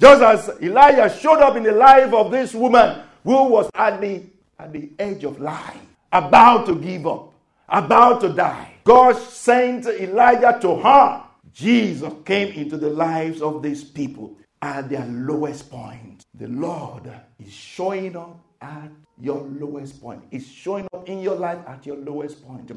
Just as Elijah showed up in the life of this woman who was at the, at the edge of life, about to give up, about to die. God sent Elijah to her. Jesus came into the lives of these people at their lowest point. The Lord is showing up at your lowest point. He's showing up in your life at your lowest point.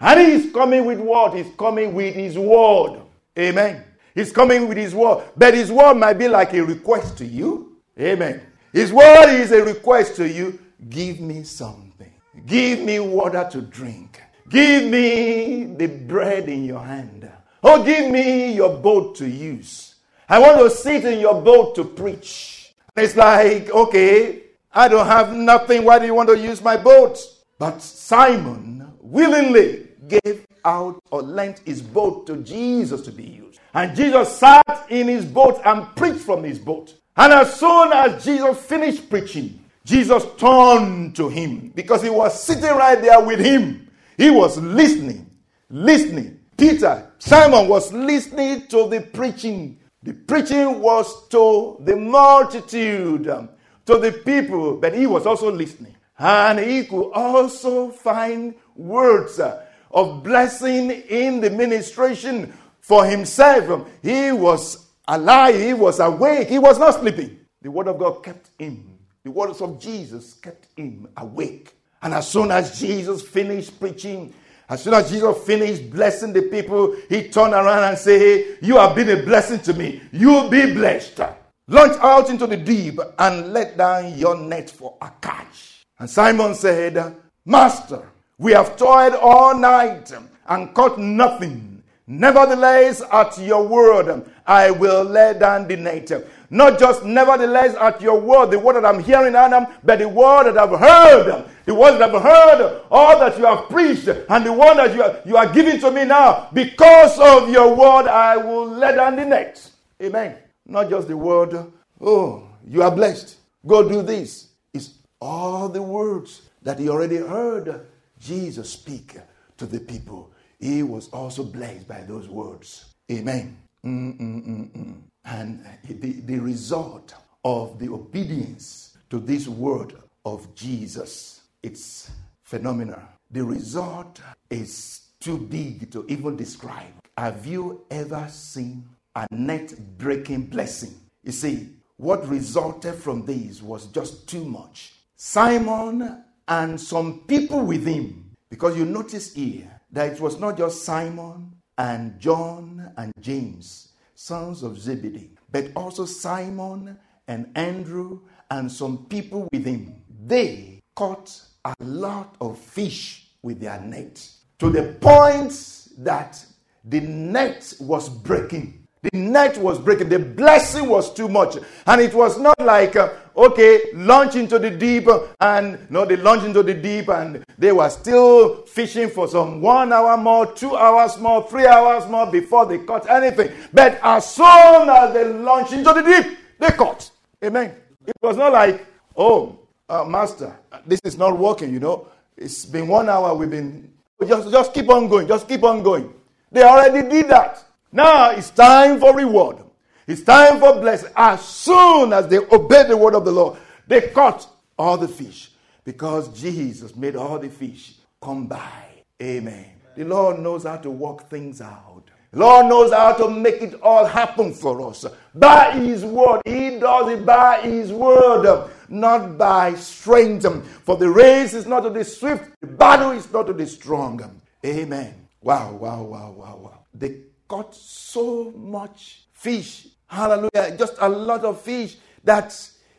And He's coming with what? He's coming with His word. Amen. He's coming with His word. But His word might be like a request to you. Amen. His word is a request to you. Give me something. Give me water to drink. Give me the bread in your hand. Oh, give me your boat to use. I want to sit in your boat to preach. It's like, okay, I don't have nothing. Why do you want to use my boat? But Simon willingly gave out or lent his boat to Jesus to be used. And Jesus sat in his boat and preached from his boat. And as soon as Jesus finished preaching, Jesus turned to him because he was sitting right there with him. He was listening, listening. Peter, Simon was listening to the preaching. The preaching was to the multitude, um, to the people, but he was also listening. And he could also find words uh, of blessing in the ministration for himself. Um, he was alive, he was awake, he was not sleeping. The word of God kept him. The words of Jesus kept him awake. And as soon as Jesus finished preaching, as soon as Jesus finished blessing the people, he turned around and said, Hey, you have been a blessing to me. You be blessed. Launch out into the deep and let down your net for a catch. And Simon said, Master, we have toiled all night and caught nothing. Nevertheless, at your word, I will lay down the net. Not just nevertheless at your word, the word that I'm hearing, Adam, but the word that I've heard. The word that I've heard, all that you have preached, and the one that you are, you are giving to me now. Because of your word, I will lay down the net. Amen. Not just the word, oh, you are blessed. Go do this. It's all the words that he already heard Jesus speak to the people. He was also blessed by those words. Amen. Mm-mm-mm-mm. And the, the result of the obedience to this word of Jesus, it's phenomenal. The result is too big to even describe. Have you ever seen a net breaking blessing? You see, what resulted from this was just too much. Simon and some people with him, because you notice here that it was not just Simon and John and James, sons of Zebedee, but also Simon and Andrew and some people with him. They caught a lot of fish with their net to the point that the net was breaking. The net was breaking. The blessing was too much. And it was not like, uh, okay, launch into the deep. And no, they launched into the deep and they were still fishing for some one hour more, two hours more, three hours more before they caught anything. But as soon as they launched into the deep, they caught. Amen. It was not like, oh, uh, master, this is not working, you know. It's been one hour, we've been, just, just keep on going, just keep on going. They already did that. Now it's time for reward. It's time for blessing. As soon as they obeyed the word of the Lord, they caught all the fish because Jesus made all the fish come by. Amen. The Lord knows how to work things out. The Lord knows how to make it all happen for us. By His word. He does it by His word, not by strength. For the race is not to the swift, the battle is not to the strong. Amen. Wow, wow, wow, wow, wow. They caught so much fish. Hallelujah. Just a lot of fish that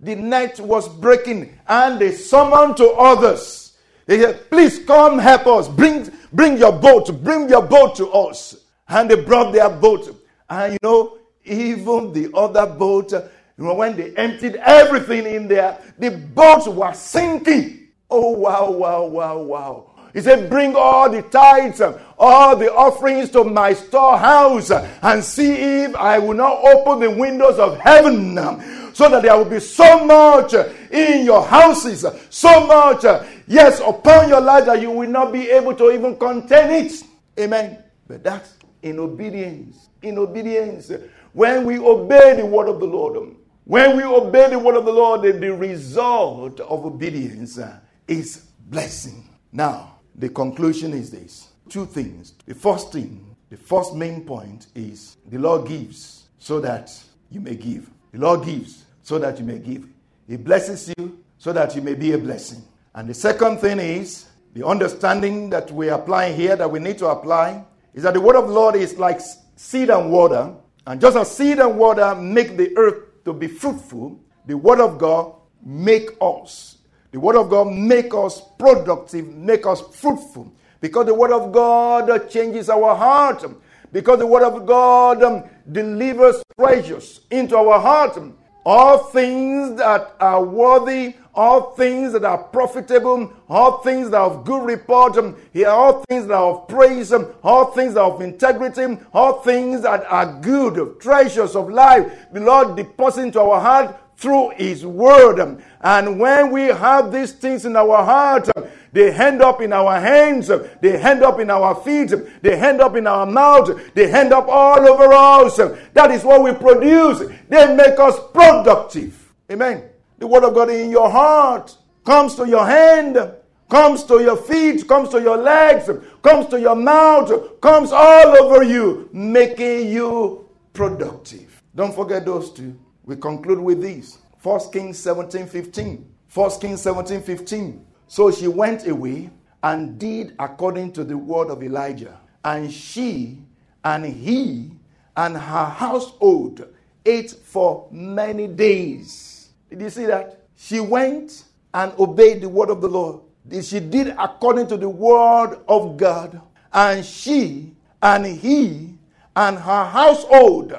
the net was breaking. And they summoned to others. They said, please come help us. Bring, bring your boat. Bring your boat to us. And they brought their boat. And you know, even the other boat, You know, when they emptied everything in there, the boats were sinking. Oh, wow, wow, wow, wow. He said, Bring all the tithes, all the offerings to my storehouse, and see if I will not open the windows of heaven so that there will be so much in your houses, so much, yes, upon your life that you will not be able to even contain it. Amen. But that's in obedience. In obedience. When we obey the word of the Lord, when we obey the word of the Lord, the result of obedience is blessing. Now, the conclusion is this two things. The first thing, the first main point is the Lord gives so that you may give. The Lord gives so that you may give. He blesses you so that you may be a blessing. And the second thing is the understanding that we're applying here, that we need to apply, is that the word of the Lord is like seed and water. And just as seed and water make the earth to be fruitful, the word of God make us the Word of God make us productive, make us fruitful. Because the Word of God changes our heart. Because the Word of God delivers treasures into our heart. All things that are worthy, all things that are profitable, all things that are of good report, all things that are of praise, all things that are of integrity, all things that are good, treasures of life. The Lord deposits into our heart through His Word. And when we have these things in our heart, they end up in our hands, they end up in our feet, they end up in our mouth, they end up all over us. That is what we produce. They make us productive. Amen. The Word of God in your heart comes to your hand, comes to your feet, comes to your legs, comes to your mouth, comes all over you, making you productive. Don't forget those two. We conclude with this. 1 Kings 17 15. 1 Kings 17 15. So she went away and did according to the word of Elijah. And she and he and her household ate for many days. Did you see that? She went and obeyed the word of the Lord. She did according to the word of God. And she and he and her household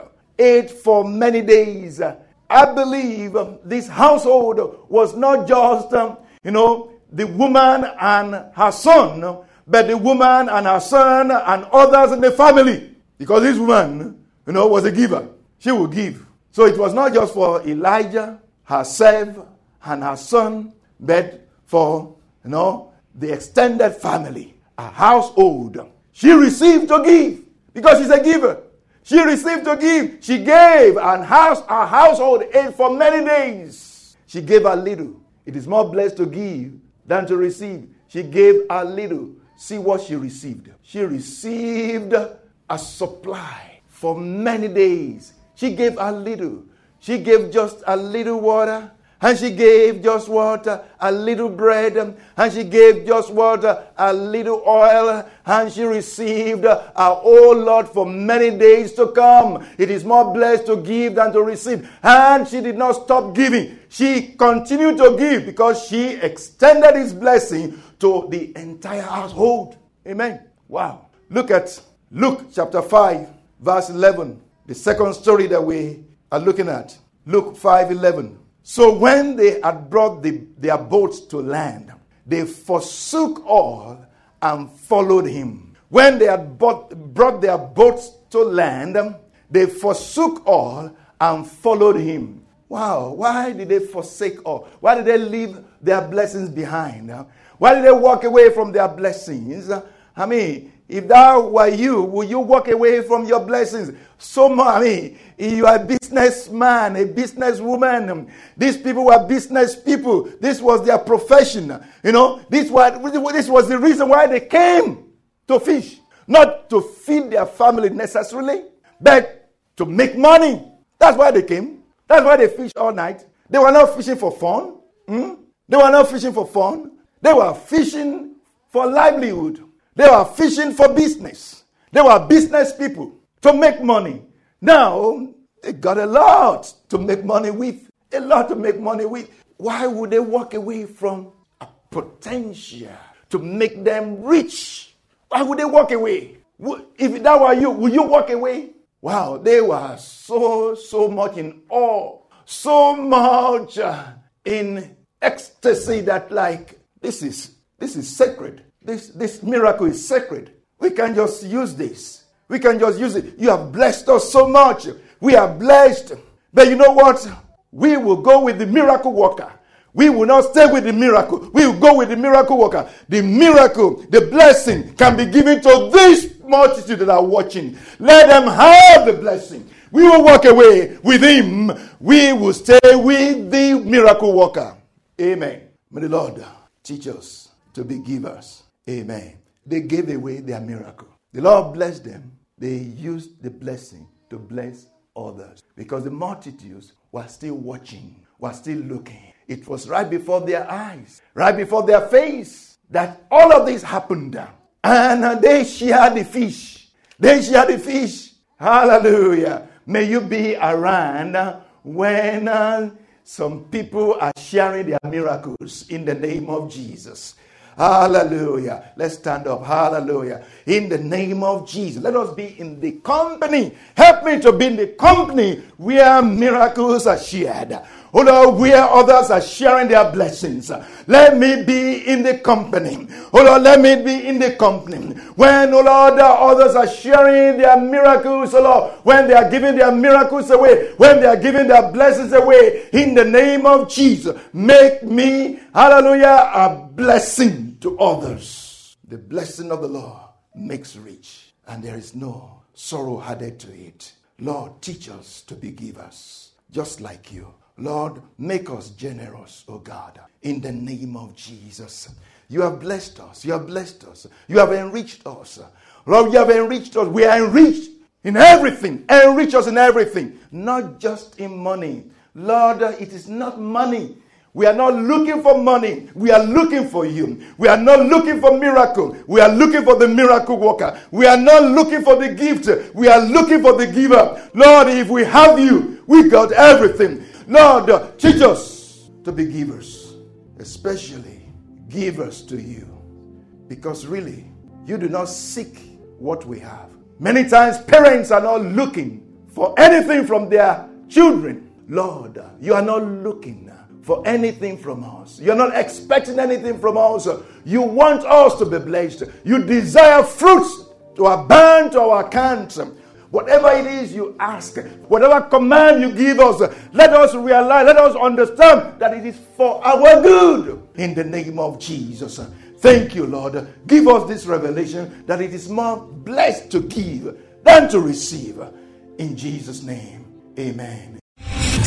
for many days. I believe this household was not just, um, you know, the woman and her son, but the woman and her son and others in the family. Because this woman, you know, was a giver. She would give. So it was not just for Elijah, herself, and her son, but for, you know, the extended family, a household. She received to give because she's a giver. She received to give. She gave and house, her household ate for many days. She gave a little. It is more blessed to give than to receive. She gave a little. See what she received. She received a supply for many days. She gave a little. She gave just a little water and she gave just water, a little bread, and she gave just water, a little oil, and she received a whole lot for many days to come. It is more blessed to give than to receive. And she did not stop giving. She continued to give because she extended his blessing to the entire household. Amen. Wow. Look at Luke chapter 5, verse 11. The second story that we are looking at. Luke 5 11. So when they had brought the, their boats to land, they forsook all and followed him. When they had bought, brought their boats to land, they forsook all and followed him. Wow, why did they forsake all? Why did they leave their blessings behind? Why did they walk away from their blessings? I mean, if that were you, would you walk away from your blessings? So I mean, you are a businessman, a businesswoman. These people were business people. This was their profession. You know, this was, this was the reason why they came to fish. Not to feed their family necessarily, but to make money. That's why they came. That's why they fish all night. They were not fishing for fun. Hmm? They were not fishing for fun. They were fishing for livelihood. They were fishing for business. They were business people to make money. Now, they got a lot to make money with. A lot to make money with. Why would they walk away from a potential to make them rich? Why would they walk away? If that were you, would you walk away? Wow, they were so, so much in awe, so much uh, in ecstasy that like this is this is sacred. This this miracle is sacred. We can just use this. We can just use it. You have blessed us so much. We are blessed. But you know what? We will go with the miracle worker. We will not stay with the miracle. We will go with the miracle worker. The miracle, the blessing can be given to this multitude that are watching. Let them have the blessing. We will walk away with him. We will stay with the miracle worker. Amen. May the Lord teach us to be givers. Amen. They gave away their miracle. The Lord blessed them. They used the blessing to bless others because the multitudes were still watching, were still looking. It was right before their eyes, right before their face that all of this happened. And they shared the fish. They shared the fish. Hallelujah. May you be around when uh, some people are sharing their miracles in the name of Jesus. Hallelujah. Let's stand up. Hallelujah. In the name of Jesus. Let us be in the company. Help me to be in the company where miracles are shared. Oh Lord, where others are sharing their blessings. Let me be in the company. Oh Lord, let me be in the company. When, oh Lord, others are sharing their miracles, oh Lord, when they are giving their miracles away, when they are giving their blessings away, in the name of Jesus, make me, hallelujah, a blessing to others. The blessing of the Lord makes rich, and there is no sorrow added to it. Lord, teach us to be givers, just like you. Lord, make us generous, O God, in the name of Jesus. You have blessed us. You have blessed us. You have enriched us. Lord, you have enriched us. We are enriched in everything. Enrich us in everything, not just in money. Lord, it is not money. We are not looking for money. We are looking for you. We are not looking for miracle. We are looking for the miracle worker. We are not looking for the gift. We are looking for the giver. Lord, if we have you, we got everything. Lord, teach us to be givers, especially givers to you. Because really, you do not seek what we have. Many times, parents are not looking for anything from their children. Lord, you are not looking for anything from us. You're not expecting anything from us. You want us to be blessed. You desire fruits to abound to our account. Whatever it is you ask, whatever command you give us, let us realize, let us understand that it is for our good. In the name of Jesus. Thank you, Lord. Give us this revelation that it is more blessed to give than to receive. In Jesus' name, amen.